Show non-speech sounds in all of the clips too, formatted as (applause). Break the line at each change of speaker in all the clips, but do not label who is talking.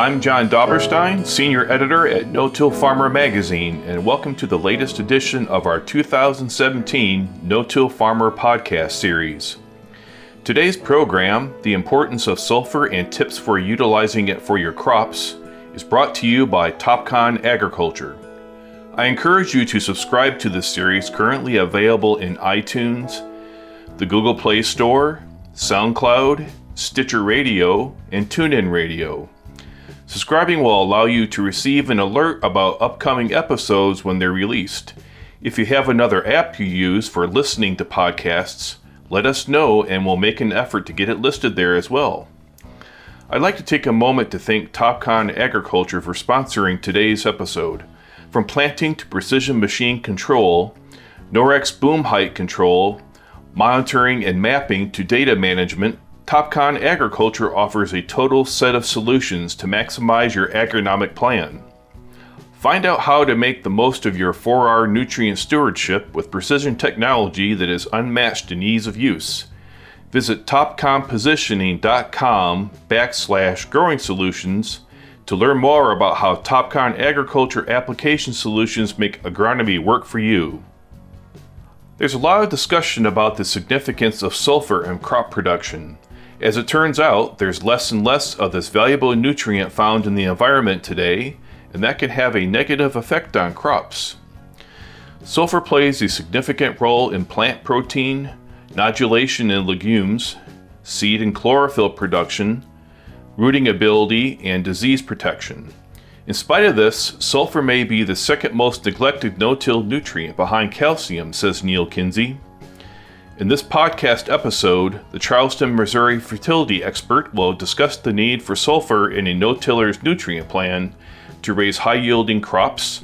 I'm John Dobberstein, Senior Editor at No Till Farmer Magazine, and welcome to the latest edition of our 2017 No Till Farmer podcast series. Today's program, The Importance of Sulfur and Tips for Utilizing It for Your Crops, is brought to you by Topcon Agriculture. I encourage you to subscribe to this series currently available in iTunes, the Google Play Store, SoundCloud, Stitcher Radio, and TuneIn Radio. Subscribing will allow you to receive an alert about upcoming episodes when they're released. If you have another app you use for listening to podcasts, let us know and we'll make an effort to get it listed there as well. I'd like to take a moment to thank Topcon Agriculture for sponsoring today's episode. From planting to precision machine control, NORAC boom height control, monitoring and mapping to data management, Topcon Agriculture offers a total set of solutions to maximize your agronomic plan. Find out how to make the most of your 4R nutrient stewardship with precision technology that is unmatched in ease of use. Visit topconpositioning.com backslash growing solutions to learn more about how Topcon agriculture application solutions make agronomy work for you. There's a lot of discussion about the significance of sulfur in crop production. As it turns out, there's less and less of this valuable nutrient found in the environment today, and that can have a negative effect on crops. Sulfur plays a significant role in plant protein, nodulation in legumes, seed and chlorophyll production, rooting ability, and disease protection. In spite of this, sulfur may be the second most neglected no till nutrient behind calcium, says Neal Kinsey. In this podcast episode, the Charleston, Missouri fertility expert will discuss the need for sulfur in a no tiller's nutrient plan to raise high yielding crops,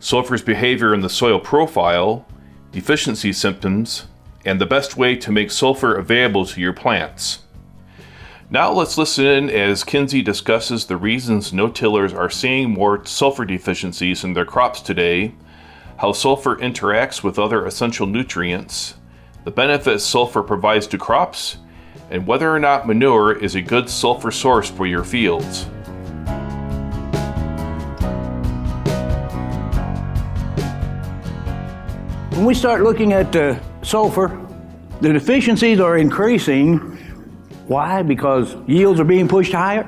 sulfur's behavior in the soil profile, deficiency symptoms, and the best way to make sulfur available to your plants. Now let's listen in as Kinsey discusses the reasons no tillers are seeing more sulfur deficiencies in their crops today, how sulfur interacts with other essential nutrients, the benefits sulfur provides to crops, and whether or not manure is a good sulfur source for your fields.
When we start looking at uh, sulfur, the deficiencies are increasing. Why? Because yields are being pushed higher.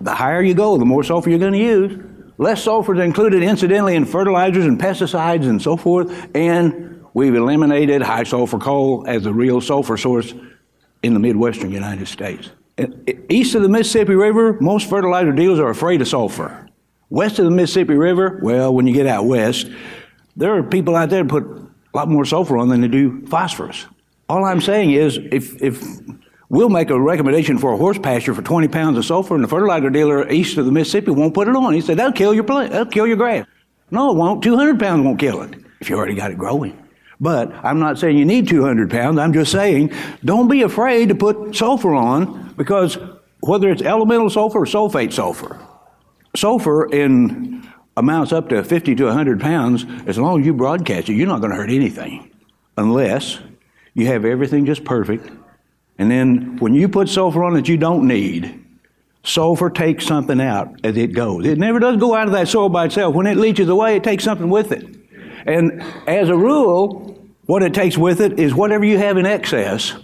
The higher you go, the more sulfur you're going to use. Less sulfur is included incidentally in fertilizers and pesticides and so forth, and we've eliminated high sulfur coal as the real sulfur source in the Midwestern United States. East of the Mississippi River, most fertilizer dealers are afraid of sulfur. West of the Mississippi River, well, when you get out west, there are people out there that put a lot more sulfur on than they do phosphorus. All I'm saying is, if, if we'll make a recommendation for a horse pasture for 20 pounds of sulfur, and the fertilizer dealer east of the Mississippi won't put it on, he said, that'll kill your plant, that'll kill your grass. No, it won't. 200 pounds won't kill it if you already got it growing. But I'm not saying you need 200 pounds. I'm just saying don't be afraid to put sulfur on because whether it's elemental sulfur or sulfate sulfur, sulfur in amounts up to 50 to 100 pounds, as long as you broadcast it, you're not going to hurt anything unless you have everything just perfect. And then when you put sulfur on that you don't need, sulfur takes something out as it goes. It never does go out of that soil by itself. When it leaches away, it takes something with it. And as a rule, what it takes with it is whatever you have in excess,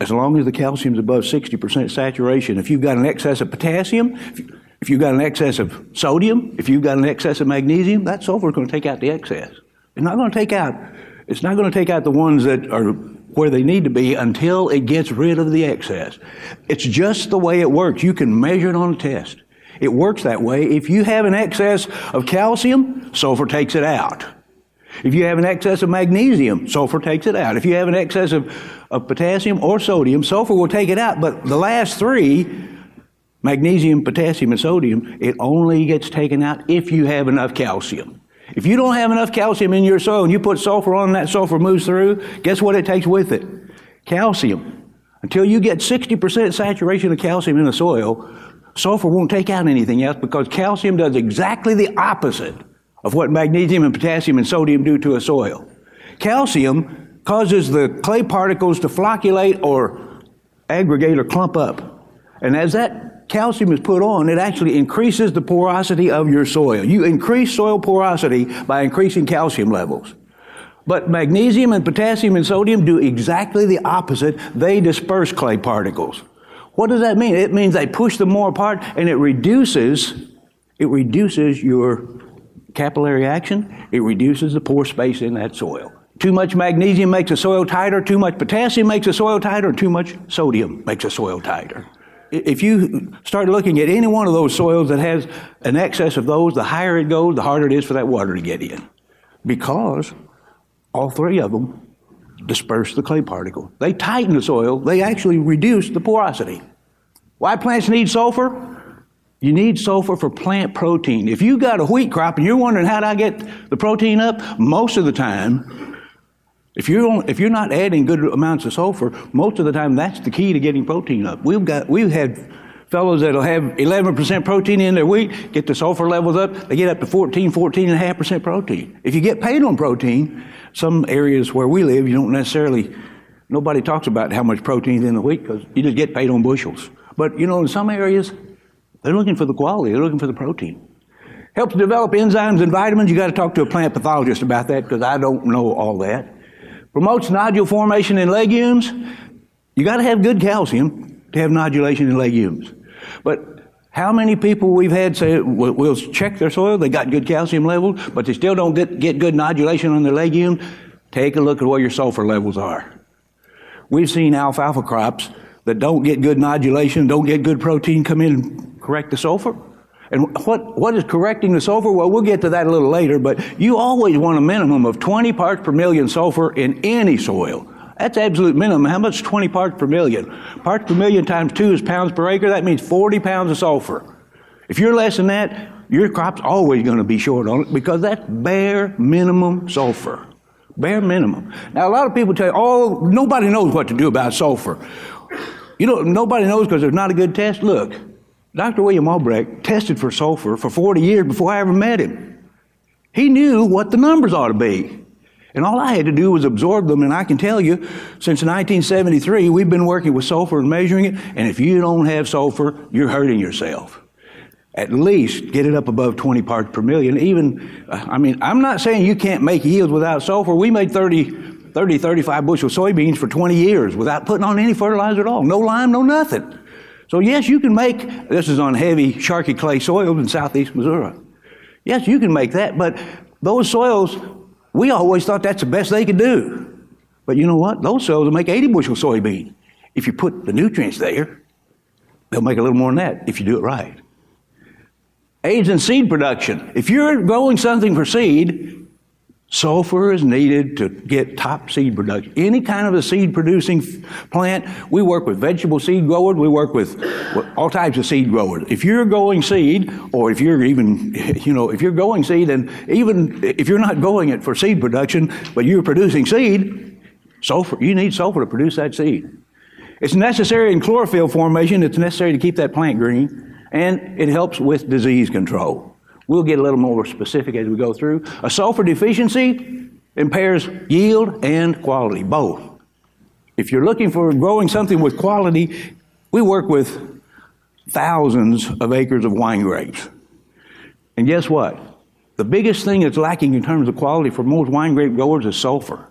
as long as the calcium is above 60% saturation. If you've got an excess of potassium, if you've got an excess of sodium, if you've got an excess of magnesium, that sulfur is going to take out the excess. It's not going to take out. It's not going to take out the ones that are where they need to be until it gets rid of the excess. It's just the way it works. You can measure it on a test. It works that way. If you have an excess of calcium, sulfur takes it out. If you have an excess of magnesium, sulfur takes it out. If you have an excess of, of potassium or sodium, sulfur will take it out. But the last three, magnesium, potassium, and sodium, it only gets taken out if you have enough calcium. If you don't have enough calcium in your soil and you put sulfur on, that sulfur moves through, guess what it takes with it? Calcium. Until you get 60% saturation of calcium in the soil, sulfur won't take out anything else because calcium does exactly the opposite of what magnesium and potassium and sodium do to a soil. Calcium causes the clay particles to flocculate or aggregate or clump up. And as that calcium is put on, it actually increases the porosity of your soil. You increase soil porosity by increasing calcium levels. But magnesium and potassium and sodium do exactly the opposite. They disperse clay particles. What does that mean? It means they push them more apart and it reduces it reduces your capillary action, it reduces the pore space in that soil. Too much magnesium makes a soil tighter, too much potassium makes a soil tighter, too much sodium makes a soil tighter. If you start looking at any one of those soils that has an excess of those, the higher it goes, the harder it is for that water to get in. Because all three of them disperse the clay particle. They tighten the soil, they actually reduce the porosity. Why plants need sulfur? You need sulfur for plant protein. If you got a wheat crop and you're wondering how do I get the protein up, most of the time, if you're if you're not adding good amounts of sulfur, most of the time that's the key to getting protein up. We've got we've had fellows that'll have 11% protein in their wheat, get the sulfur levels up, they get up to 14, 14.5% protein. If you get paid on protein, some areas where we live, you don't necessarily, nobody talks about how much protein is in the wheat because you just get paid on bushels. But you know, in some areas, they're looking for the quality, they're looking for the protein. Helps develop enzymes and vitamins. You got to talk to a plant pathologist about that because I don't know all that. Promotes nodule formation in legumes. You got to have good calcium to have nodulation in legumes. But how many people we've had say, we'll check their soil, they got good calcium levels, but they still don't get, get good nodulation on their legume? Take a look at what your sulfur levels are. We've seen alfalfa crops that don't get good nodulation, don't get good protein come in and correct the sulfur. And what, what is correcting the sulfur? Well, we'll get to that a little later, but you always want a minimum of 20 parts per million sulfur in any soil. That's absolute minimum. How much 20 parts per million? Parts per million times 2 is pounds per acre. That means 40 pounds of sulfur. If you're less than that, your crop's always going to be short on it because that's bare minimum sulfur. Bare minimum. Now, a lot of people tell you, oh, nobody knows what to do about sulfur. You know, nobody knows because there's not a good test. Look, Dr. William Albrecht tested for sulfur for 40 years before I ever met him. He knew what the numbers ought to be. And all I had to do was absorb them. And I can tell you, since 1973, we've been working with sulfur and measuring it. And if you don't have sulfur, you're hurting yourself. At least get it up above 20 parts per million. Even, I mean, I'm not saying you can't make yields without sulfur. We made 30, 30 35 bushel soybeans for 20 years without putting on any fertilizer at all. No lime, no nothing. So, yes, you can make, this is on heavy, Sharkey clay soils in southeast Missouri. Yes, you can make that, but those soils we always thought that's the best they could do. But you know what? Those soils will make 80 bushel soybean. If you put the nutrients there, they'll make a little more than that if you do it right. Aids in seed production. If you're growing something for seed, Sulfur is needed to get top seed production. Any kind of a seed producing plant, we work with vegetable seed growers, we work with, all types of seed growers. If you're growing seed, or if you're even, (laughs) you know, if you're growing seed, and even if you're not growing it for seed production, but you're producing seed, sulfur, you need sulfur to produce that seed. It's necessary in chlorophyll formation, it's necessary to keep that plant green, and it helps with disease control. We'll get a little more specific as we go through. A sulfur deficiency impairs yield and quality, both. If you're looking for growing something with quality, we work with thousands of acres of wine grapes. And guess what? The biggest thing that's lacking in terms of quality for most wine grape growers is sulfur.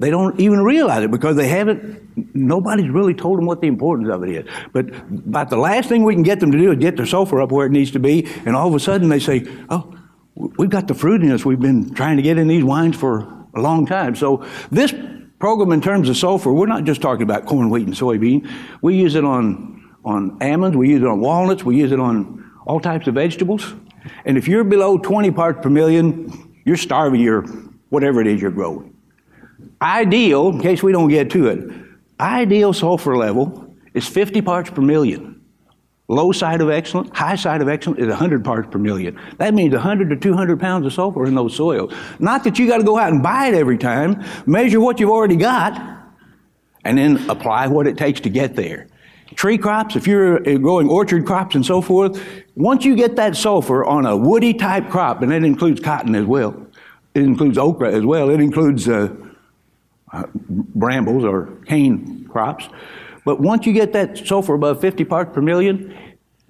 They don't even realize it because they haven't, nobody's really told them what the importance of it is. But about the last thing we can get them to do is get their sulfur up where it needs to be, and all of a sudden they say, oh, we've got the fruitiness we've been trying to get in these wines for a long time. So this program in terms of sulfur, we're not just talking about corn, wheat, and soybean. We use it on, on almonds, we use it on walnuts, we use it on all types of vegetables. And if you're below 20 parts per million, you're starving your whatever it is you're growing. Ideal, in case we don't get to it, ideal sulfur level is 50 parts per million. Low side of excellent, high side of excellent is 100 parts per million. That means 100 to 200 pounds of sulfur in those soils. Not that you got to go out and buy it every time. Measure what you've already got and then apply what it takes to get there. Tree crops, if you're growing orchard crops and so forth, once you get that sulfur on a woody type crop, and that includes cotton as well, it includes okra as well, it includes uh, uh, brambles or cane crops. But once you get that sulfur above 50 parts per million,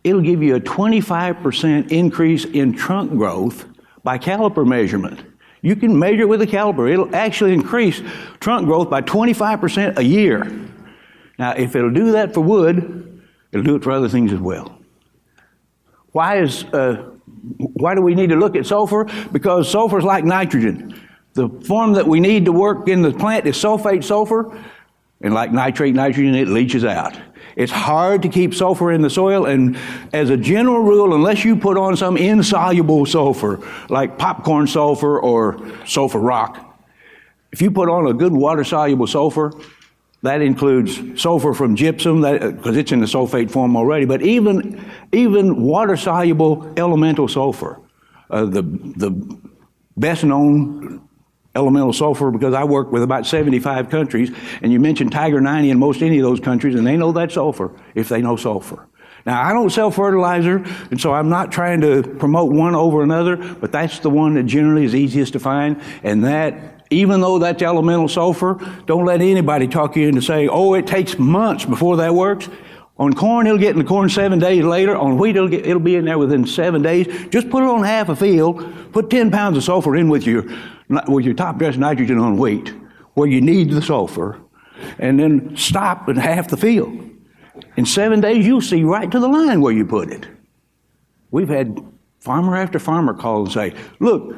it'll give you a 25% increase in trunk growth by caliper measurement. You can measure it with a caliper. It'll actually increase trunk growth by 25% a year. Now, if it'll do that for wood, it'll do it for other things as well. Why is uh, why do we need to look at sulfur? Because sulfur is like nitrogen. The form that we need to work in the plant is sulfate sulfur, and like nitrate nitrogen, it leaches out. It's hard to keep sulfur in the soil, and as a general rule, unless you put on some insoluble sulfur, like popcorn sulfur or sulfur rock, if you put on a good water soluble sulfur, that includes sulfur from gypsum, because it's in the sulfate form already, but even, even water soluble elemental sulfur. Uh, the, the best known elemental sulfur because I work with about 75 countries, and you mention Tiger 90 in most any of those countries, and they know that sulfur if they know sulfur. Now, I don't sell fertilizer, and so I'm not trying to promote one over another, but that's the one that generally is easiest to find, and that, even though that's elemental sulfur, don't let anybody talk you into saying, oh, it takes months before that works. On corn, it'll get in the corn seven days later. On wheat, it'll, get, it'll be in there within seven days. Just put it on half a field. Put 10 pounds of sulfur in with your with your top dress nitrogen on wheat, where you need the sulfur, and then stop at half the field. In seven days, you'll see right to the line where you put it. We've had farmer after farmer call and say, Look,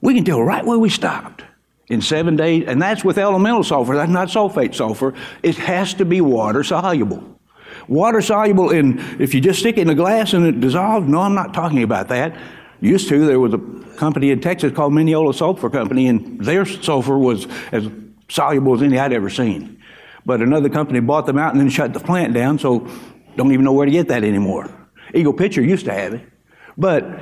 we can tell right where we stopped in seven days, and that's with elemental sulfur, that's not sulfate sulfur. It has to be water soluble. Water soluble in, if you just stick it in a glass and it dissolves, no, I'm not talking about that. Used to, there was a company in Texas called Mineola Sulfur Company, and their sulfur was as soluble as any I'd ever seen. But another company bought them out and then shut the plant down, so don't even know where to get that anymore. Eagle-Picher used to have it. But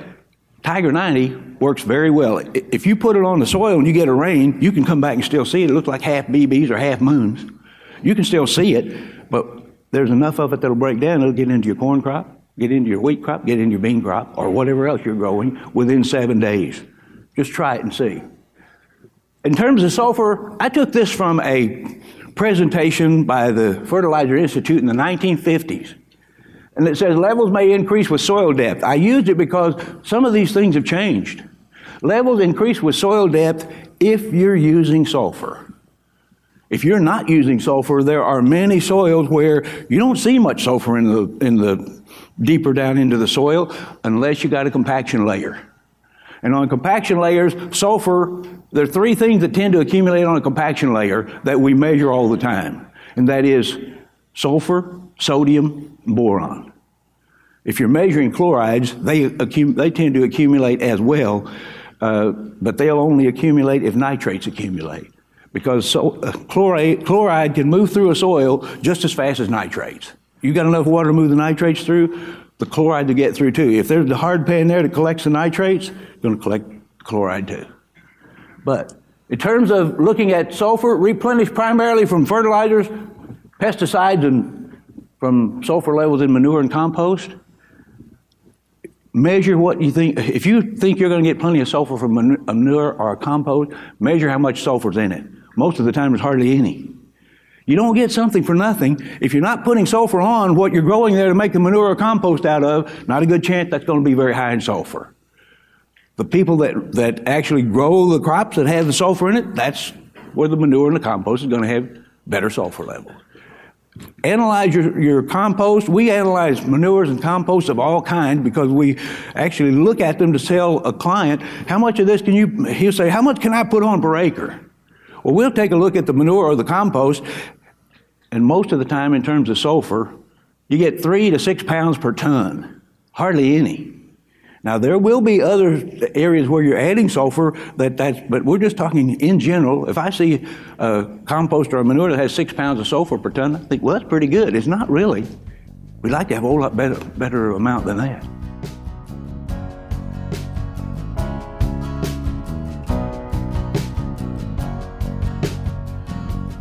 Tiger 90 works very well. If you put it on the soil and you get a rain, you can come back and still see it. It looks like half BBs or half moons. You can still see it, but there's enough of it that'll break down, it'll get into your corn crop get into your wheat crop, get into your bean crop, or whatever else you're growing within seven days. Just try it and see. In terms of sulfur, I took this from a presentation by the Fertilizer Institute in the 1950s. And it says levels may increase with soil depth. I used it because some of these things have changed. Levels increase with soil depth if you're using sulfur. If you're not using sulfur, there are many soils where you don't see much sulfur in the, in the deeper down into the soil unless you got a compaction layer. And on compaction layers, sulfur, there are three things that tend to accumulate on a compaction layer that we measure all the time. And that is sulfur, sodium, boron. If you're measuring chlorides, they, accum- they tend to accumulate as well, uh, but they'll only accumulate if nitrates accumulate. Because so, uh, chloride, chloride can move through a soil just as fast as nitrates. You got enough water to move the nitrates through, the chloride to get through too. If there's the hard pan there that collects the nitrates, you're going to collect chloride too. But in terms of looking at sulfur, replenished primarily from fertilizers, pesticides, and from sulfur levels in manure and compost. Measure what you think. If you think you're going to get plenty of sulfur from manure or compost, measure how much sulfur's in it. Most of the time, there's hardly any. You don't get something for nothing. If you're not putting sulfur on what you're growing there to make the manure or compost out of, not a good chance that's going to be very high in sulfur. The people that, that actually grow the crops that have the sulfur in it, that's where the manure and the compost is going to have better sulfur levels. Analyze your, your compost. We analyze manures and compost of all kinds because we actually look at them to tell a client how much of this can you, he'll say, how much can I put on per acre? Well, we'll take a look at the manure or the compost and most of the time, in terms of sulfur, you get three to six pounds per ton, hardly any. Now there will be other areas where you're adding sulfur that that's, but we're just talking in general. If I see a compost or a manure that has six pounds of sulfur per ton, I think, well, that's pretty good. It's not really. We'd like to have a whole lot better, better amount than that.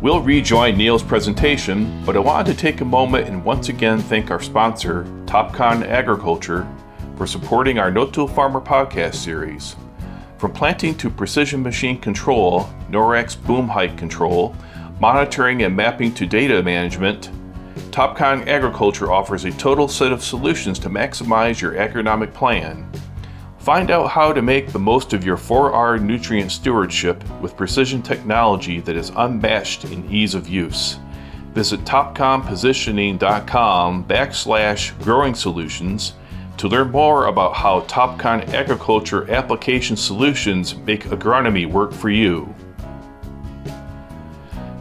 We'll rejoin Neal's presentation, but I wanted to take a moment and once again thank our sponsor, Topcon Agriculture, for supporting our No-Till Farmer podcast series. From planting to precision machine control, NORAC boom height control, monitoring and mapping to data management, Topcon Agriculture offers a total set of solutions to maximize your agronomic plan. Find out how to make the most of your 4R nutrient stewardship with precision technology that is unmatched in ease of use. Visit topconpositioning.com backslash growing solutions to learn more about how Topcon agriculture application solutions make agronomy work for you.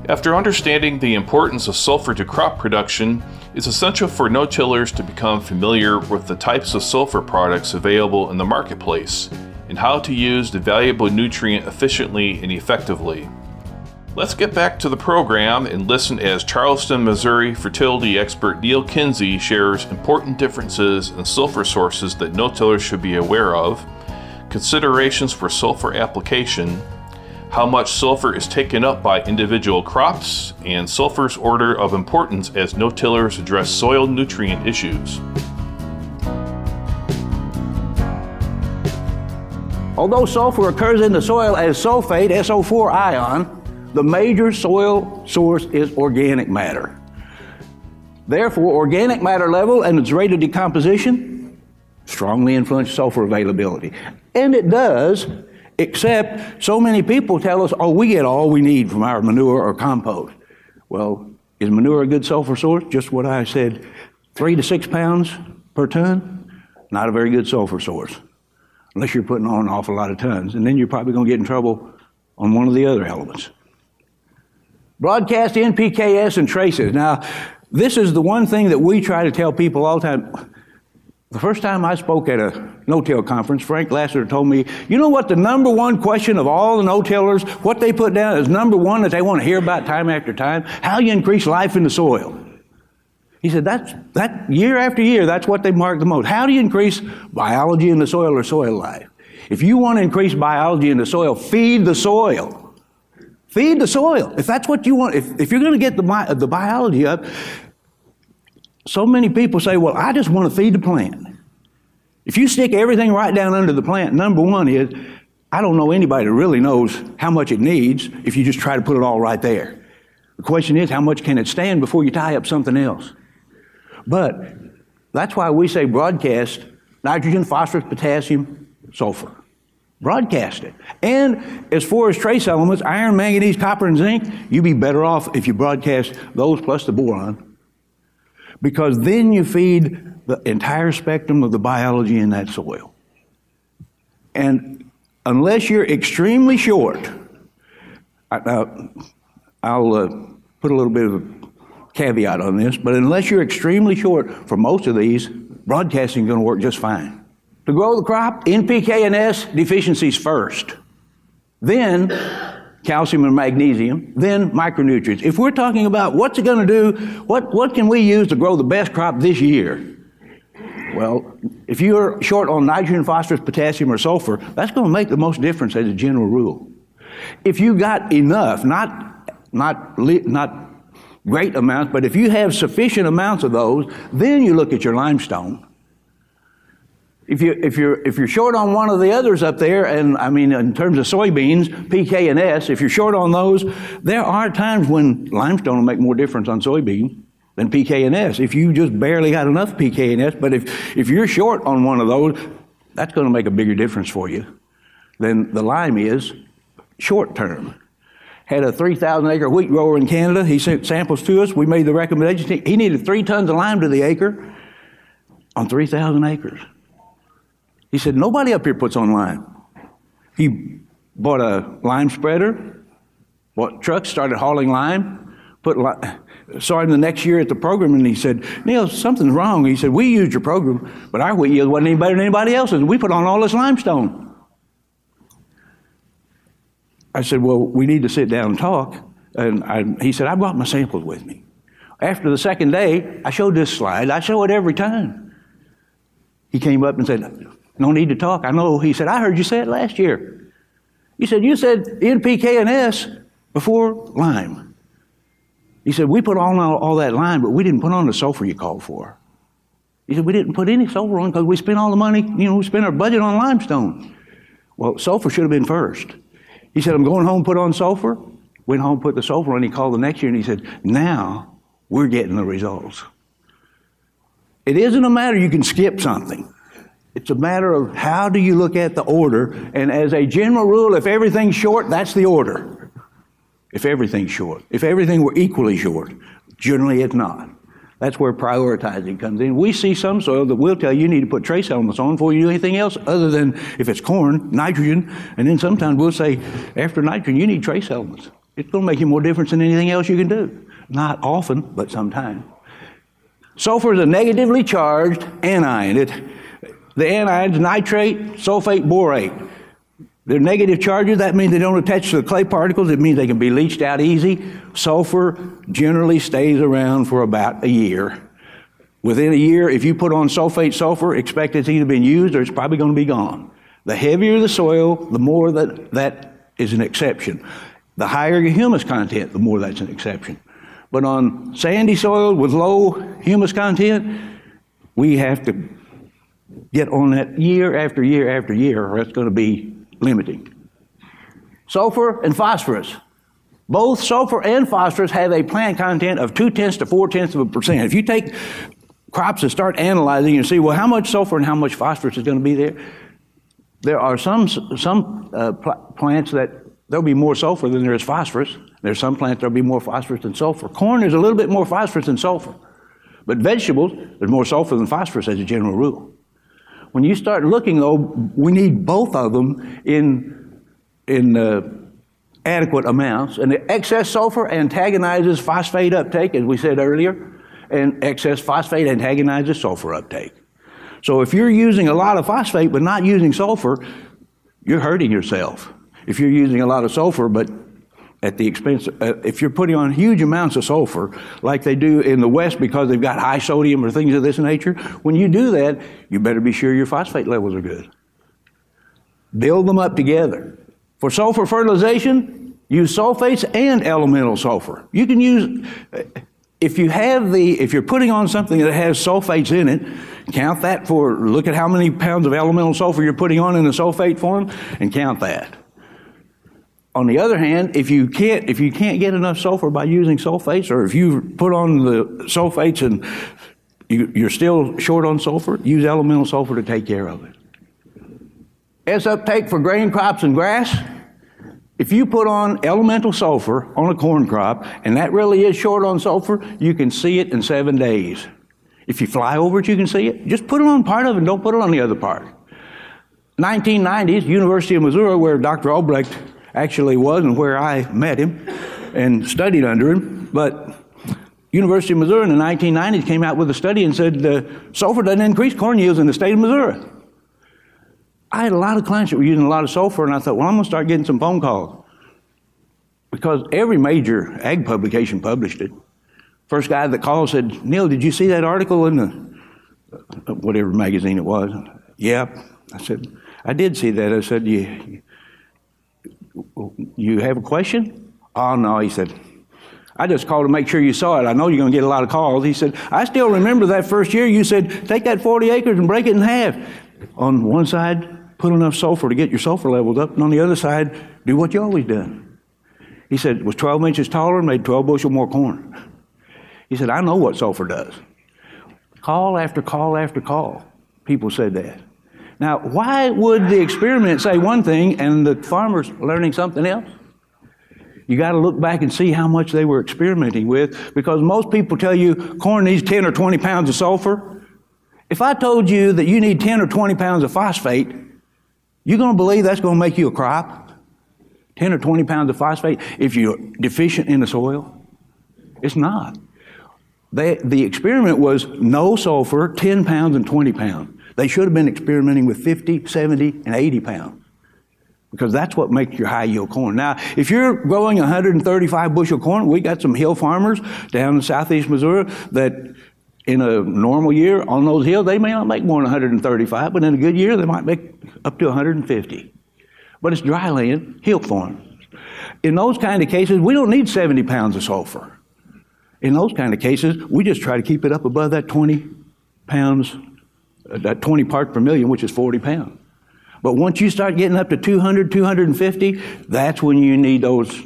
After understanding the importance of sulfur to crop production, it's essential for no-tillers to become familiar with the types of sulfur products available in the marketplace and how to use the valuable nutrient efficiently and effectively. Let's get back to the program and listen as Charleston, Missouri fertility expert Neal Kinsey shares important differences in sulfur sources that no-tillers should be aware of, considerations for sulfur application, how much sulfur is taken up by individual crops, and sulfur's order of importance as no tillers address soil nutrient issues.
Although sulfur occurs in the soil as sulfate, SO4 ion, the major soil source is organic matter. Therefore, organic matter level and its rate of decomposition strongly influence sulfur availability. And it does Except so many people tell us, oh, we get all we need from our manure or compost. Well, is manure a good sulfur source? Just what I said, three to six pounds per ton? Not a very good sulfur source, unless you're putting on an awful lot of tons. And then you're probably going to get in trouble on one of the other elements. Broadcast NPKS and traces. Now, this is the one thing that we try to tell people all the time. The first time I spoke at a no-till conference, Frank Lessiter told me, you know what the number one question of all the no-tillers, what they put down is number one that they want to hear about time after time, how you increase life in the soil. He said, that's, that year after year, that's what they mark the most. How do you increase biology in the soil or soil life? If you want to increase biology in the soil, feed the soil. Feed the soil. If that's what you want, if, if you're going to get the, the biology up, so many people say, well, I just want to feed the plant. If you stick everything right down under the plant, number one is, I don't know anybody that really knows how much it needs if you just try to put it all right there. The question is, how much can it stand before you tie up something else? But that's why we say broadcast nitrogen, phosphorus, potassium, sulfur. Broadcast it. And as far as trace elements, iron, manganese, copper, and zinc, you'd be better off if you broadcast those plus the boron because then you feed the entire spectrum of the biology in that soil. And unless you're extremely short, I, will uh, put a little bit of a caveat on this, but unless you're extremely short for most of these, broadcasting is going to work just fine. To grow the crop, NPK and S deficiencies first. Then calcium and magnesium, then micronutrients. If we're talking about what's it going to do, what, what can we use to grow the best crop this year? Well, if you're short on nitrogen, phosphorus, potassium, or sulfur, that's going to make the most difference as a general rule. If you got enough, not, not, not great amounts, but if you have sufficient amounts of those, then you look at your limestone if, you, if, you're, if you're short on one of the others up there, and I mean, in terms of soybeans, PK and S, if you're short on those, there are times when limestone will make more difference on soybean than PK and S. If you just barely got enough PK and S, but if, if you're short on one of those, that's going to make a bigger difference for you than the lime is short term. Had a 3,000 acre wheat grower in Canada. He sent samples to us. We made the recommendation. He needed three tons of lime to the acre on 3,000 acres. He said, Nobody up here puts on lime. He bought a lime spreader, bought trucks, started hauling lime, put lime. Saw him the next year at the program and he said, Neal, something's wrong. He said, We used your program, but our wheat yield wasn't any better than anybody else's. We put on all this limestone. I said, Well, we need to sit down and talk. And I, he said, I brought my samples with me. After the second day, I showed this slide. I show it every time. He came up and said, no need to talk. I know. He said, I heard you say it last year. He said, You said NPK and S before lime. He said, We put on all, all that lime, but we didn't put on the sulfur you called for. He said, We didn't put any sulfur on because we spent all the money, you know, we spent our budget on limestone. Well, sulfur should have been first. He said, I'm going home, put on sulfur. Went home, put the sulfur on. He called the next year and he said, Now we're getting the results. It isn't a matter you can skip something. It's a matter of how do you look at the order, and as a general rule, if everything's short, that's the order. If everything's short. If everything were equally short, generally it's not. That's where prioritizing comes in. We see some soil that will tell you you need to put trace elements on before you do anything else other than if it's corn, nitrogen, and then sometimes we'll say after nitrogen you need trace elements. It's going to make you more difference than anything else you can do. Not often, but sometimes. Sulfur is a negatively charged anion. It, the anions nitrate, sulfate, borate. They're negative charges. That means they don't attach to the clay particles. It means they can be leached out easy. Sulfur generally stays around for about a year. Within a year, if you put on sulfate sulfur, expect it's either been used or it's probably going to be gone. The heavier the soil, the more that that is an exception. The higher your humus content, the more that's an exception. But on sandy soil with low humus content, we have to get on that year after year after year, or it's going to be limiting. Sulfur and phosphorus. Both sulfur and phosphorus have a plant content of two tenths to four tenths of a percent. If you take crops and start analyzing and see, well, how much sulfur and how much phosphorus is going to be there, there are some, some uh, pl- plants that there'll be more sulfur than there is phosphorus. There's some plants there'll be more phosphorus than sulfur. Corn is a little bit more phosphorus than sulfur. But vegetables, there's more sulfur than phosphorus as a general rule. When you start looking, though, we need both of them in, in uh, adequate amounts. And the excess sulfur antagonizes phosphate uptake, as we said earlier, and excess phosphate antagonizes sulfur uptake. So if you're using a lot of phosphate but not using sulfur, you're hurting yourself. If you're using a lot of sulfur but at the expense, uh, if you're putting on huge amounts of sulfur, like they do in the West because they've got high sodium or things of this nature, when you do that, you better be sure your phosphate levels are good. Build them up together. For sulfur fertilization, use sulfates and elemental sulfur. You can use, uh, if you have the, if you're putting on something that has sulfates in it, count that for, look at how many pounds of elemental sulfur you're putting on in the sulfate form and count that. On the other hand, if you can't if you can't get enough sulfur by using sulfates, or if you put on the sulfates and you, you're still short on sulfur, use elemental sulfur to take care of it. S uptake for grain crops and grass. If you put on elemental sulfur on a corn crop, and that really is short on sulfur, you can see it in seven days. If you fly over it, you can see it. Just put it on part of it and don't put it on the other part. 1990s, University of Missouri, where Dr. Albrecht actually was and where I met him and studied under him. But University of Missouri in the 1990s came out with a study and said uh, sulfur doesn't increase corn yields in the state of Missouri. I had a lot of clients that were using a lot of sulfur, and I thought, well, I'm going to start getting some phone calls. Because every major ag publication published it. First guy that called said, Neal, did you see that article in the whatever magazine it was? Yep. I said, I did see that. I said, you, you have a question? Oh, no, he said. I just called to make sure you saw it. I know you're going to get a lot of calls. He said, I still remember that first year you said, take that 40 acres and break it in half. On one side, put enough sulfur to get your sulfur levels up, and on the other side, do what you always done. He said, it was 12 inches taller and made 12 bushel more corn. He said, I know what sulfur does. Call after call after call, people said that. Now, why would the experiment say one thing and the farmer's learning something else? You got to look back and see how much they were experimenting with because most people tell you corn needs 10 or 20 pounds of sulfur. If I told you that you need 10 or 20 pounds of phosphate, you're going to believe that's going to make you a crop? 10 or 20 pounds of phosphate if you're deficient in the soil? It's not. They, the experiment was no sulfur, 10 pounds and 20 pounds. They should have been experimenting with 50, 70, and 80 pounds because that's what makes your high yield corn. Now, if you're growing 135 bushel corn, we got some hill farmers down in southeast Missouri that in a normal year on those hills, they may not make more than 135, but in a good year, they might make up to 150. But it's dry land, hill farm. In those kind of cases, we don't need 70 pounds of sulfur. In those kind of cases, we just try to keep it up above that 20 pounds that 20 parts per million, which is 40 pounds. But once you start getting up to 200, 250, that's when you need those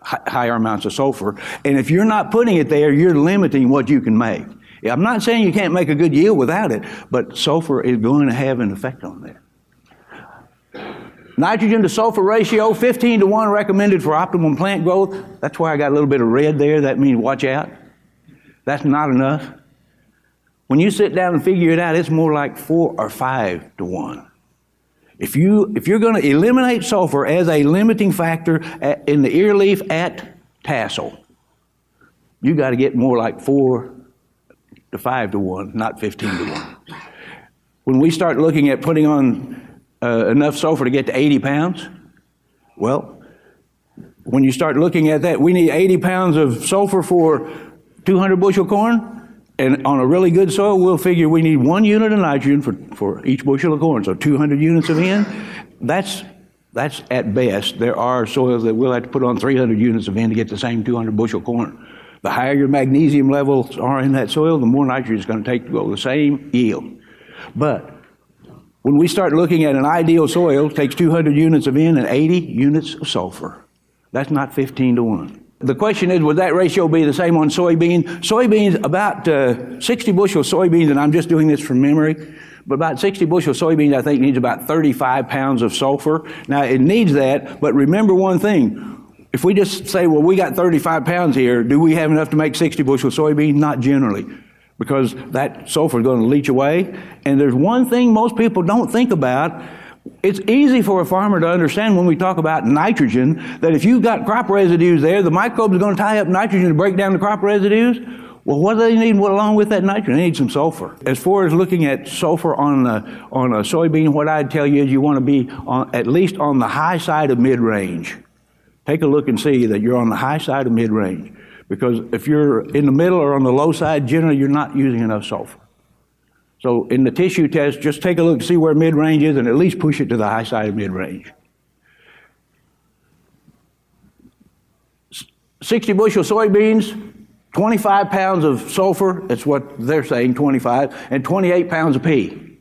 higher amounts of sulfur. And if you're not putting it there, you're limiting what you can make. I'm not saying you can't make a good yield without it, but sulfur is going to have an effect on that. Nitrogen to sulfur ratio, 15 to 1 recommended for optimum plant growth. That's why I got a little bit of red there. That means watch out. That's not enough. When you sit down and figure it out, it's more like 4 or 5 to 1. If, you, if you're going to eliminate sulfur as a limiting factor at, in the ear leaf at tassel, you got to get more like 4 to 5 to 1, not 15 to 1. When we start looking at putting on uh, enough sulfur to get to 80 pounds, well, when you start looking at that, we need 80 pounds of sulfur for 200 bushel corn. And on a really good soil, we'll figure we need one unit of nitrogen for, for each bushel of corn, so 200 units of N. That's, that's at best. There are soils that we'll have to put on 300 units of N to get the same 200 bushel corn. The higher your magnesium levels are in that soil, the more nitrogen it's going to take to grow the same yield. But when we start looking at an ideal soil, takes 200 units of N and 80 units of sulfur. That's not 15 to 1. The question is, would that ratio be the same on soybean? Soybeans, about uh, 60 bushel soybeans, and I'm just doing this from memory, but about 60 bushel soybeans, I think, needs about 35 pounds of sulfur. Now, it needs that, but remember one thing. If we just say, well, we got 35 pounds here, do we have enough to make 60 bushel soybeans? Not generally, because that sulfur is going to leach away. And there's one thing most people don't think about it's easy for a farmer to understand when we talk about nitrogen that if you've got crop residues there, the microbes are going to tie up nitrogen to break down the crop residues. Well, what do they need along with that nitrogen? They need some sulfur. As far as looking at sulfur on a, on a soybean, what I'd tell you is you want to be on, at least on the high side of mid range. Take a look and see that you're on the high side of mid range. Because if you're in the middle or on the low side, generally you're not using enough sulfur. So in the tissue test, just take a look, see where mid-range is, and at least push it to the high side of mid-range. 60 bushel soybeans, 25 pounds of sulfur, that's what they're saying, 25, and 28 pounds of P.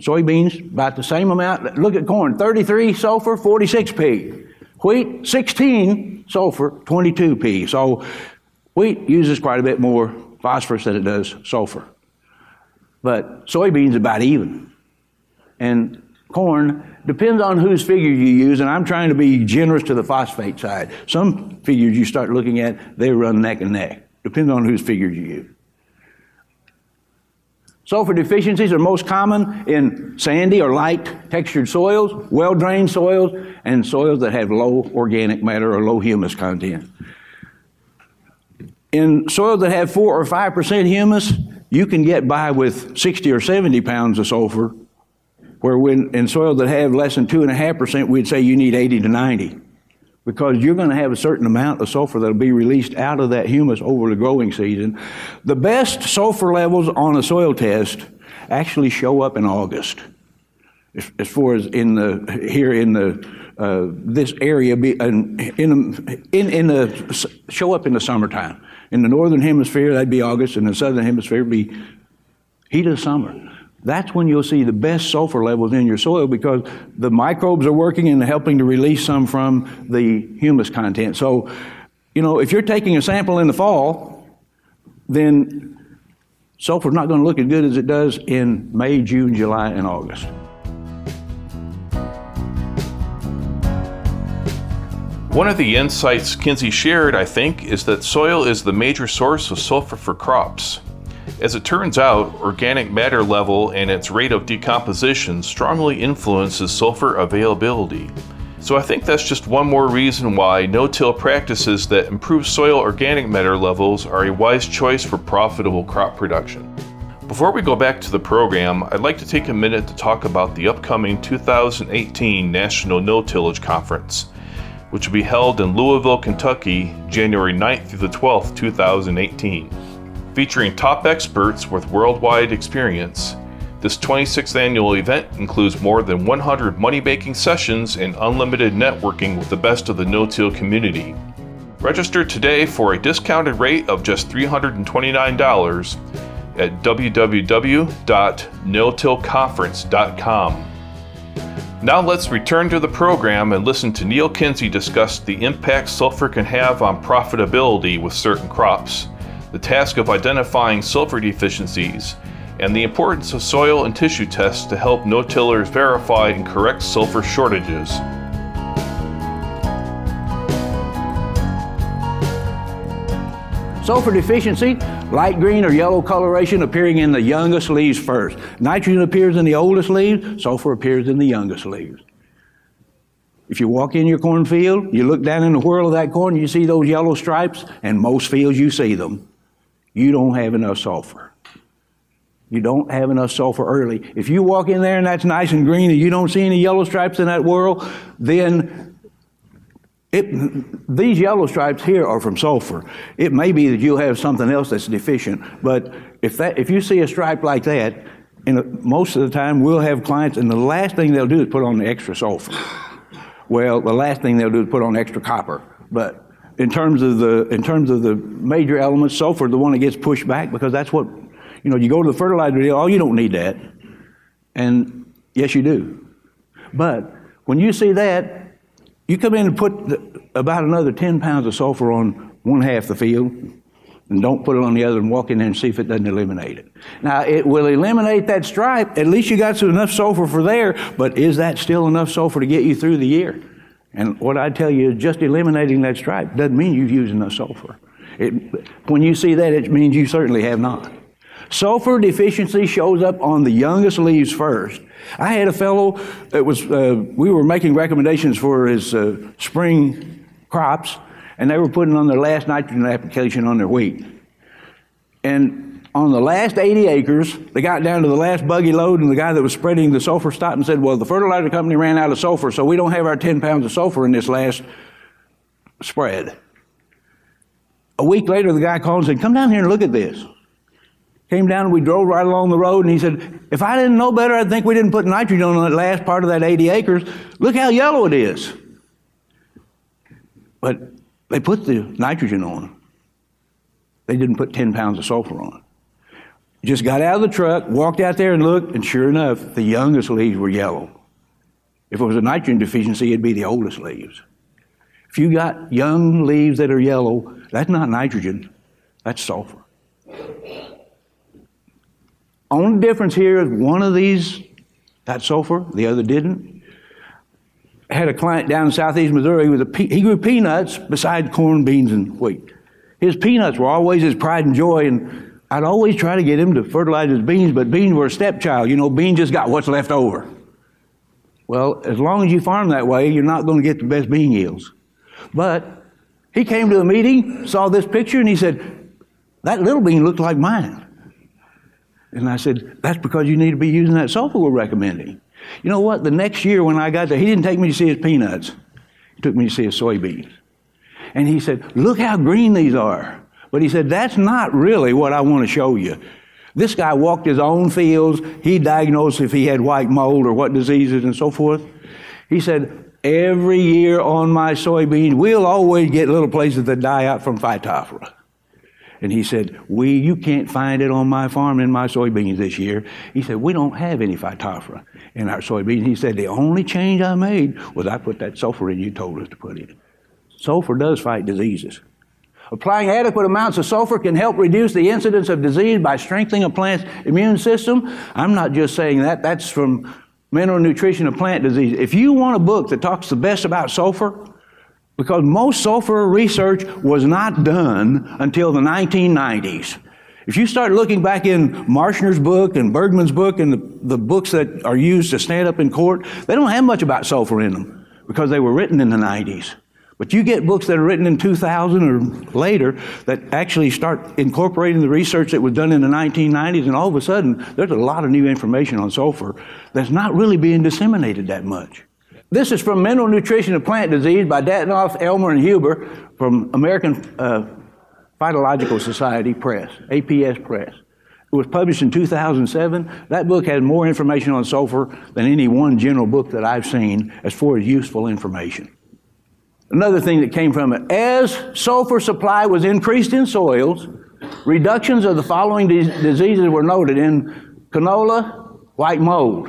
Soybeans, about the same amount. Look at corn, 33 sulfur, 46 P. Wheat, 16 sulfur, 22 P. So wheat uses quite a bit more phosphorus than it does sulfur. But soybeans about even. And corn depends on whose figure you use, and I'm trying to be generous to the phosphate side. Some figures you start looking at, they run neck and neck. Depends on whose figures you use. Sulfur deficiencies are most common in sandy or light textured soils, well drained soils, and soils that have low organic matter or low humus content. In soils that have 4 or 5% humus, you can get by with 60 or 70 pounds of sulfur, where when in soil that have less than 2.5%, we'd say you need 80 to 90. Because you're going to have a certain amount of sulfur that'll be released out of that humus over the growing season. The best sulfur levels on a soil test actually show up in August. As, far as in the here in the uh, this area be in in in the show up in the summertime. In the northern hemisphere, that'd be August. In the southern hemisphere, it'd be heat of summer. That's when you'll see the best sulfur levels in your soil because the microbes are working and helping to release some from the humus content. So, you know, if you're taking a sample in the fall, then sulfur's not going to look as good as it does in May, June, July, and August.
One of the insights Kinsey shared, I think, is that soil is the major source of sulfur for crops. As it turns out, organic matter level and its rate of decomposition strongly influences sulfur availability. So I think that's just one more reason why no-till practices that improve soil organic matter levels are a wise choice for profitable crop production. Before we go back to the program, I'd like to take a minute to talk about the upcoming 2018 National No-Tillage Conference which will be held in Louisville, Kentucky, January 9th through the 12th, 2018. Featuring top experts with worldwide experience, this 26th annual event includes more than 100 money making sessions and unlimited networking with the best of the no till community. Register today for a discounted rate of just $329 at www.notillconference.com. Now let's return to the program and listen to Neal Kinsey discuss the impact sulfur can have on profitability with certain crops, the task of identifying sulfur deficiencies, and the importance of soil and tissue tests to help no-tillers verify and correct sulfur shortages.
Sulfur deficiency, light green or yellow coloration appearing in the youngest leaves first. Nitrogen appears in the oldest leaves, sulfur appears in the youngest leaves. If you walk in your cornfield, you look down in the whorl of that corn, you see those yellow stripes, and most fields you see them. You don't have enough sulfur. You don't have enough sulfur early. If you walk in there and that's nice and green and you don't see any yellow stripes in that whorl, then it, these yellow stripes here are from sulfur. It may be that you'll have something else that's deficient, but if, that, if you see a stripe like that, and most of the time we'll have clients, and the last thing they'll do is put on the extra sulfur. Well, the last thing they'll do is put on extra copper. But in terms of the in terms of the major elements, sulfur the one that gets pushed back because that's what you know. You go to the fertilizer deal, oh, you don't need that, and yes, you do. But when you see that, you come in and put the, about another 10 pounds of sulfur on one half the field, and don't put it on the other and walk in there and see if it doesn't eliminate it. Now, it will eliminate that stripe. At least you got some, enough sulfur for there, but is that still enough sulfur to get you through the year? And what I tell you is just eliminating that stripe doesn't mean you've used enough sulfur. It, when you see that, it means you certainly have not. Sulfur deficiency shows up on the youngest leaves first. I had a fellow that was, uh, we were making recommendations for his uh, spring crops, and they were putting on their last nitrogen application on their wheat. And on the last 80 acres, they got down to the last buggy load, and the guy that was spreading the sulfur stopped and said, Well, the fertilizer company ran out of sulfur, so we don't have our 10 pounds of sulfur in this last spread. A week later, the guy called and said, Come down here and look at this. Came down and we drove right along the road, and he said, If I didn't know better, I'd think we didn't put nitrogen on that last part of that 80 acres. Look how yellow it is. But they put the nitrogen on. They didn't put 10 pounds of sulfur on. Just got out of the truck, walked out there and looked, and sure enough, the youngest leaves were yellow. If it was a nitrogen deficiency, it'd be the oldest leaves. If you got young leaves that are yellow, that's not nitrogen, that's sulfur. Only difference here is one of these got sulfur, the other didn't. I had a client down in southeast Missouri with a pe- he grew peanuts beside corn, beans, and wheat. His peanuts were always his pride and joy, and I'd always try to get him to fertilize his beans, but beans were a stepchild. You know, beans just got what's left over. Well, as long as you farm that way, you're not going to get the best bean yields. But he came to a meeting, saw this picture, and he said, That little bean looked like mine. And I said, That's because you need to be using that sulfur we're recommending. You know what? The next year when I got there, he didn't take me to see his peanuts. He took me to see his soybeans. And he said, Look how green these are. But he said, That's not really what I want to show you. This guy walked his own fields. He diagnosed if he had white mold or what diseases and so forth. He said, Every year on my soybeans, we'll always get little places that die out from phytophthora. And he said, We, you can't find it on my farm in my soybeans this year. He said, We don't have any phytophthora in our soybeans. He said, The only change I made was I put that sulfur in you told us to put in. Sulfur does fight diseases. Applying adequate amounts of sulfur can help reduce the incidence of disease by strengthening a plant's immune system. I'm not just saying that, that's from Mineral Nutrition of Plant Disease. If you want a book that talks the best about sulfur, because most sulfur research was not done until the 1990s. If you start looking back in Marschner's book and Bergmann's book and the, the books that are used to stand up in court, they don't have much about sulfur in them because they were written in the 90s. But you get books that are written in 2000 or later that actually start incorporating the research that was done in the 1990s, and all of a sudden, there's a lot of new information on sulfur that's not really being disseminated that much. This is from Mineral Nutrition of Plant Disease by Datnoff, Elmer, and Huber from American uh, Phytological Society Press, APS Press. It was published in 2007. That book has more information on sulfur than any one general book that I've seen as far as useful information. Another thing that came from it as sulfur supply was increased in soils, reductions of the following diseases were noted in canola, white mold,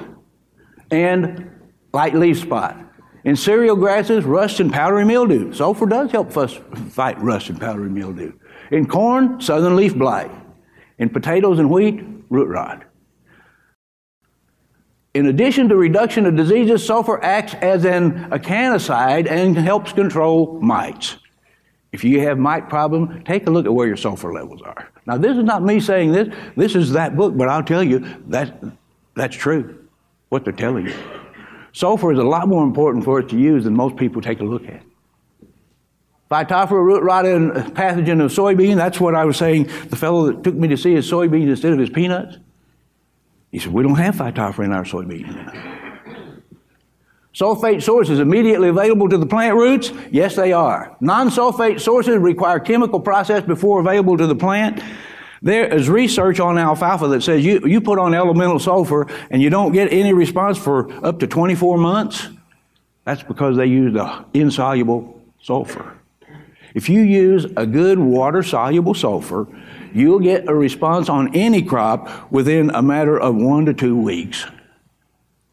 and light leaf spot. In cereal grasses, rust and powdery mildew. Sulfur does help us fight rust and powdery mildew. In corn, southern leaf blight. In potatoes and wheat, root rot. In addition to reduction of diseases, sulfur acts as an acaricide and helps control mites. If you have mite problem, take a look at where your sulfur levels are. Now, this is not me saying this. This is that book, but I'll tell you that that's true. What they're telling you. Sulfur is a lot more important for us to use than most people take a look at. Phytophthora root rot and pathogen of soybean, that's what I was saying. The fellow that took me to see his soybeans instead of his peanuts, he said, We don't have Phytophthora in our soybeans. Sulfate sources immediately available to the plant roots? Yes, they are. Non sulfate sources require chemical process before available to the plant. There is research on alfalfa that says you, you put on elemental sulfur and you don't get any response for up to 24 months. That's because they use the insoluble sulfur. If you use a good water soluble sulfur, you'll get a response on any crop within a matter of one to two weeks.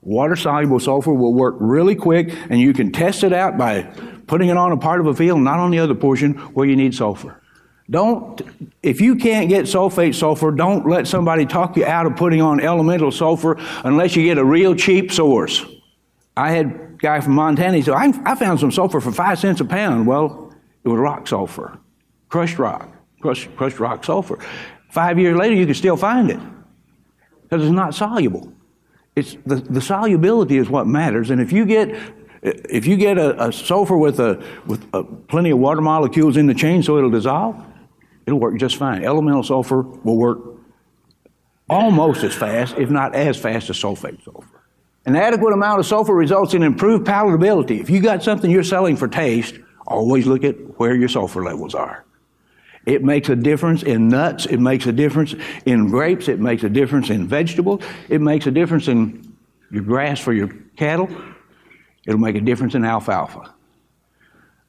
Water soluble sulfur will work really quick, and you can test it out by putting it on a part of a field, not on the other portion where you need sulfur. Don't, if you can't get sulfate sulfur, don't let somebody talk you out of putting on elemental sulfur unless you get a real cheap source. I had a guy from Montana, he said, I, I found some sulfur for five cents a pound. Well, it was rock sulfur, crushed rock, crushed, crushed rock sulfur. Five years later, you can still find it because it's not soluble. It's the, the solubility is what matters. And if you get if you get a, a sulfur with a with a, plenty of water molecules in the chain so it'll dissolve, it'll work just fine. Elemental sulfur will work almost as fast, if not as fast as sulfate sulfur. An adequate amount of sulfur results in improved palatability. If you got something you're selling for taste, always look at where your sulfur levels are. It makes a difference in nuts. It makes a difference in grapes. It makes a difference in vegetables. It makes a difference in your grass for your cattle. It'll make a difference in alfalfa.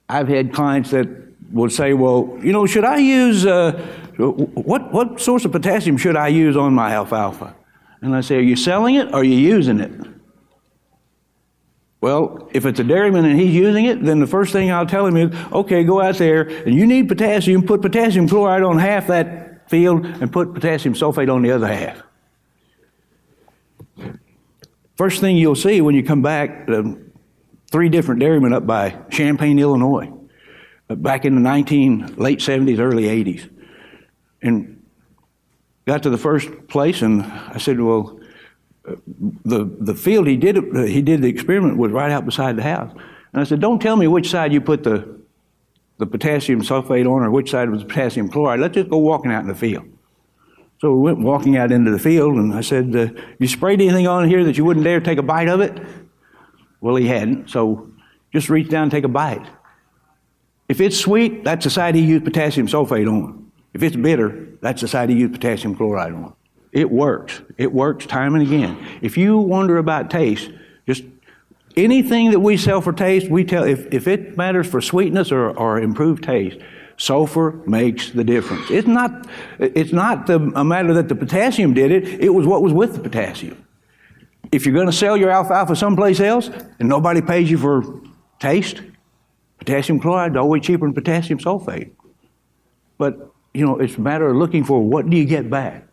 I've had clients that will say, well, you know, should I use, uh, what, what source of potassium should I use on my alfalfa? And I say, are you selling it or are you using it? Well, if it's a dairyman and he's using it, then the first thing I'll tell him is, okay, go out there and you need potassium, put potassium chloride on half that field and put potassium sulfate on the other half. First thing you'll see when you come back, uh, three different dairymen up by Champaign, Illinois, back in the 19, late 70s, early 80s. And got to the first place and I said, well, the, the field he did, he did the experiment was right out beside the house. And I said, don't tell me which side you put the, the potassium sulfate on or which side was potassium chloride. Let's just go walking out in the field. So we went walking out into the field, and I said, uh, You sprayed anything on here that you wouldn't dare take a bite of it? Well, he hadn't, so just reach down and take a bite. If it's sweet, that's the side he used potassium sulfate on. If it's bitter, that's the side he used potassium chloride on. It works. It works time and again. If you wonder about taste, just anything that we sell for taste, we tell if, if it matters for sweetness or, or improved taste, sulfur makes the difference. It's not it's not the, a matter that the potassium did it, it was what was with the potassium. If you're going to sell your alfalfa someplace else and nobody pays you for taste, potassium chloride is always cheaper than potassium sulfate. But you know, it's a matter of looking for what do you get back.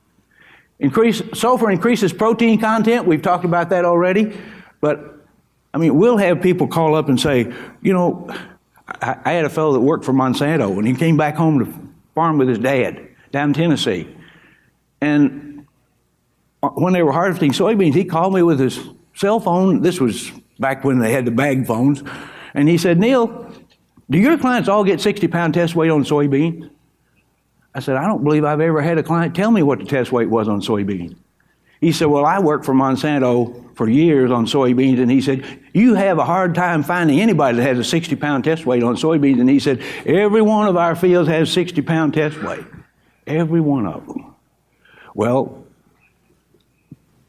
Increase, sulfur increases protein content. We've talked about that already. But, I mean, we'll have people call up and say, you know, I, I had a fellow that worked for Monsanto, and he came back home to farm with his dad down in Tennessee. And when they were harvesting soybeans, he called me with his cell phone. This was back when they had the bag phones. And he said, Neal, do your clients all get 60 pound test weight on soybeans? I said, I don't believe I've ever had a client tell me what the test weight was on soybeans. He said, Well, I worked for Monsanto for years on soybeans, and he said, You have a hard time finding anybody that has a 60 pound test weight on soybeans. And he said, Every one of our fields has 60 pound test weight. Every one of them. Well,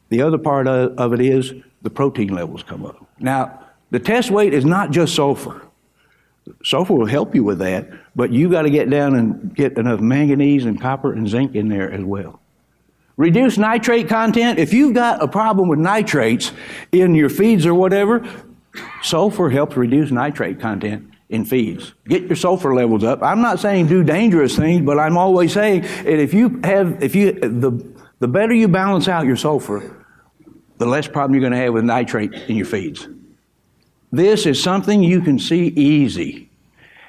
the other part of it is the protein levels come up. Now, the test weight is not just sulfur. Sulfur will help you with that, but you got to get down and get enough manganese and copper and zinc in there as well. Reduce nitrate content. If you've got a problem with nitrates in your feeds or whatever, sulfur helps reduce nitrate content in feeds. Get your sulfur levels up. I'm not saying do dangerous things, but I'm always saying that if you have, if you, the, the better you balance out your sulfur, the less problem you're going to have with nitrate in your feeds. This is something you can see easy,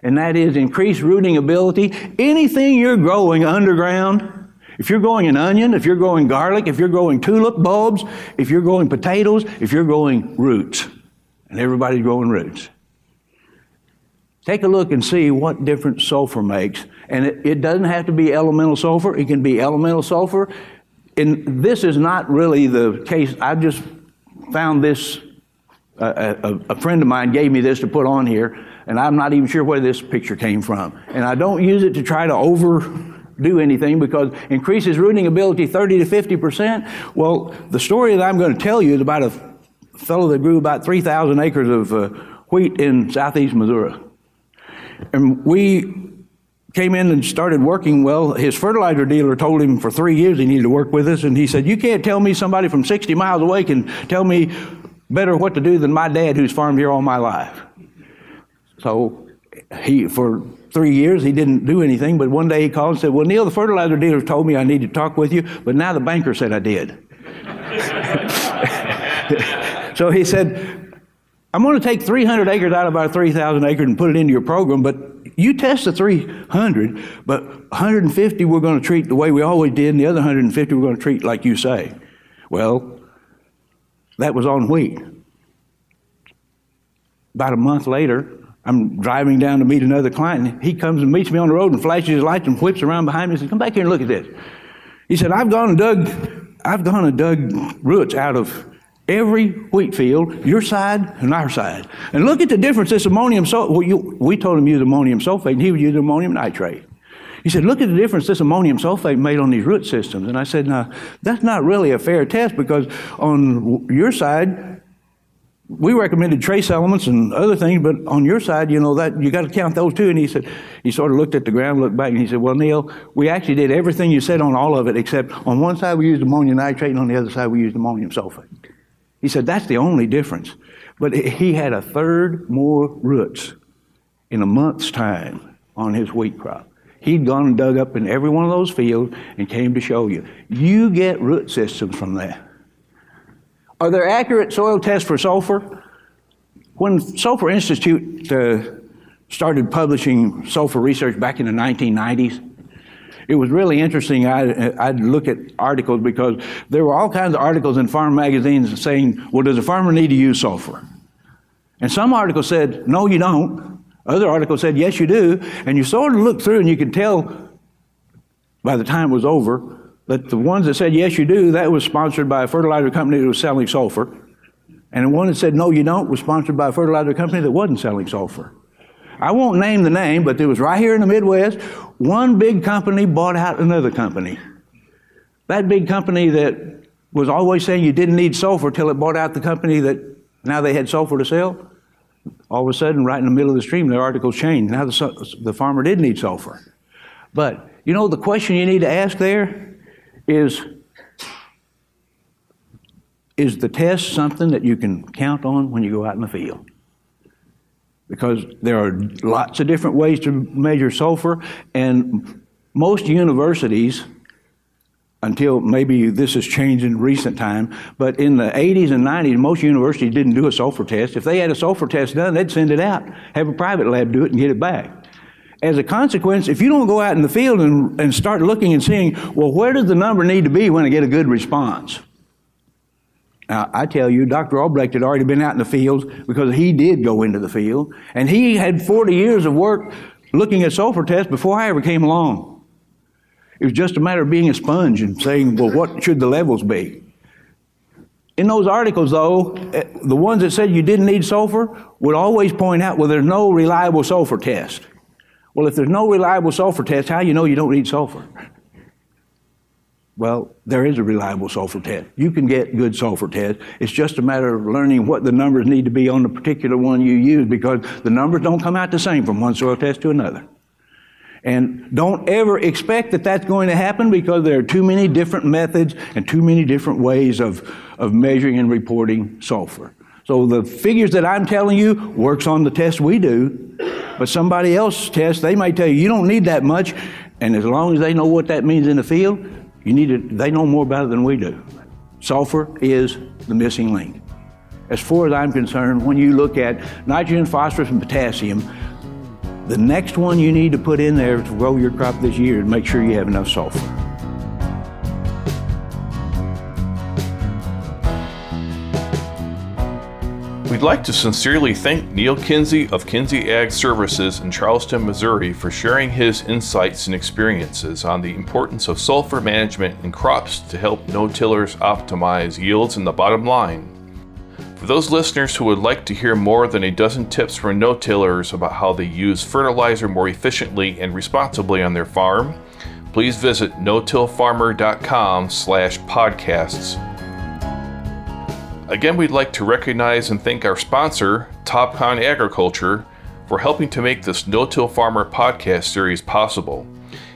and that is increased rooting ability. Anything you're growing underground, if you're growing an onion, if you're growing garlic, if you're growing tulip bulbs, if you're growing potatoes, if you're growing roots, and everybody's growing roots, take a look and see what difference sulfur makes. And it, it doesn't have to be elemental sulfur, it can be elemental sulfur. And this is not really the case. I just found this, uh, a, a friend of mine gave me this to put on here, and I'm not even sure where this picture came from. And I don't use it to try to overdo anything because increases rooting ability 30 to 50 percent. Well, the story that I'm going to tell you is about a fellow that grew about 3,000 acres of uh, wheat in southeast Missouri. And we came in and started working. Well, his fertilizer dealer told him for three years he needed to work with us, and he said, You can't tell me somebody from 60 miles away can tell me better what to do than my dad who's farmed here all my life. So he, for three years, he didn't do anything, but one day he called and said, Well, Neal, the fertilizer dealer told me I need to talk with you, but now the banker said I did. (laughs) so he said, I'm going to take 300 acres out of our 3,000 acres and put it into your program, but you test the 300, but 150 we're going to treat the way we always did, and the other 150 we're going to treat like you say. Well, that was on wheat. About a month later, I'm driving down to meet another client. He comes and meets me on the road and flashes his lights and whips around behind me and says, Come back here and look at this. He said, I've gone and dug, I've gone and dug roots out of every wheat field, your side and our side. And look at the difference this ammonium sulfate. Well, we told him use ammonium sulfate, and he would use ammonium nitrate. He said, Look at the difference this ammonium sulfate made on these root systems. And I said, Now, that's not really a fair test because on your side, we recommended trace elements and other things, but on your side, you know, that you got to count those too. And he said, he sort of looked at the ground, looked back, and he said, Well, Neal, we actually did everything you said on all of it, except on one side we used ammonium nitrate, and on the other side we used ammonium sulfate. He said, That's the only difference. But he had a third more roots in a month's time on his wheat crop. He'd gone and dug up in every one of those fields and came to show you. You get root systems from that. Are there accurate soil tests for sulfur? When Sulfur Institute uh, started publishing sulfur research back in the 1990s, it was really interesting. I, I'd look at articles because there were all kinds of articles in farm magazines saying, well, does a farmer need to use sulfur? And some articles said, no, you don't. Other articles said, yes, you do. And you sort of look through and you could tell by the time it was over that the ones that said, yes, you do, that was sponsored by a fertilizer company that was selling sulfur. And the one that said, no, you don't, was sponsored by a fertilizer company that wasn't selling sulfur. I won't name the name, but it was right here in the Midwest. One big company bought out another company. That big company that was always saying you didn't need sulfur till it bought out the company that now they had sulfur to sell. All of a sudden, right in the middle of the stream, the article changed. Now the, the farmer did need sulfur. But you know the question you need to ask there is is the test something that you can count on when you go out in the field? Because there are lots of different ways to measure sulfur, and most universities, until maybe this has changed in recent time, but in the 80s and 90s, most universities didn't do a sulfur test. If they had a sulfur test done, they'd send it out, have a private lab do it, and get it back as a consequence, if you don't go out in the field and, and start looking and seeing, well, where does the number need to be when I get a good response? Now, I tell you, Dr. Albrecht had already been out in the fields because he did go into the field, and he had 40 years of work looking at sulfur tests before I ever came along. It was just a matter of being a sponge and saying, well, what should the levels be? In those articles, though, eh, the ones that said you didn't need sulfur would always point out, well, there's no reliable sulfur test. Well, if there's no reliable sulfur test, how do you know you don't need sulfur? Well, there is a reliable sulfur test. You can get good sulfur test. It's just a matter of learning what the numbers need to be on the particular one you use because the numbers don't come out the same from one soil test to another. And don't ever expect that that's going to happen because there are too many different methods and too many different ways of, of measuring and reporting sulfur. So the figures that I'm telling you works on the test we do, but somebody else test, they may tell you you don't need that much, and as long as they know what that means in the field, you need to, they know more about it than we do. Sulfur is the missing link. As far as I'm concerned, when you look at nitrogen, phosphorus, and potassium, the next one you need to put in there to grow your crop this year is make sure you have enough sulfur.
We'd like to sincerely thank Neal Kinsey of Kinsey Ag Services in Charleston, Missouri for sharing his insights and experiences on the importance of sulfur management in crops to help no-tillers optimize yields and the bottom line. For those listeners who would like to hear more than a dozen tips from no-tillers about how they use fertilizer more efficiently and responsibly on their farm, please visit no-tillfarmer.com slash podcasts. Again, we'd like to recognize and thank our sponsor, Topcon Agriculture, for helping to make this No-Till Farmer podcast series possible.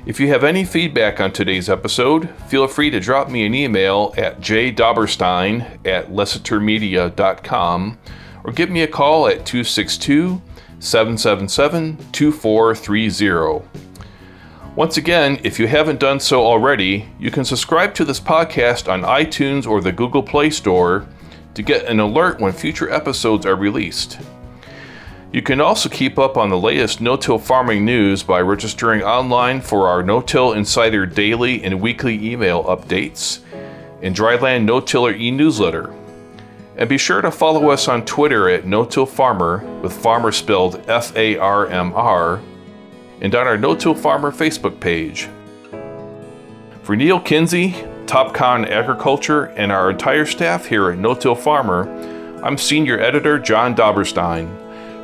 If you have any feedback on today's episode, feel free to drop me an email at jdobberstein at lessitermedia.com or give me a call at 262 777 2430. Once again, if you haven't done so already, you can subscribe to this podcast on iTunes or the Google Play Store to get an alert when future episodes are released. You can also keep up on the latest no till farming news by registering online for our No Till Insider daily and weekly email updates and Dryland No Tiller e newsletter. And be sure to follow us on Twitter at No Till Farmer, with farmer spelled F A R M R, and on our No Till Farmer Facebook page. For Neal Kinsey, Topcon Agriculture, and our entire staff here at No Till Farmer, I'm Senior Editor John Dobberstein.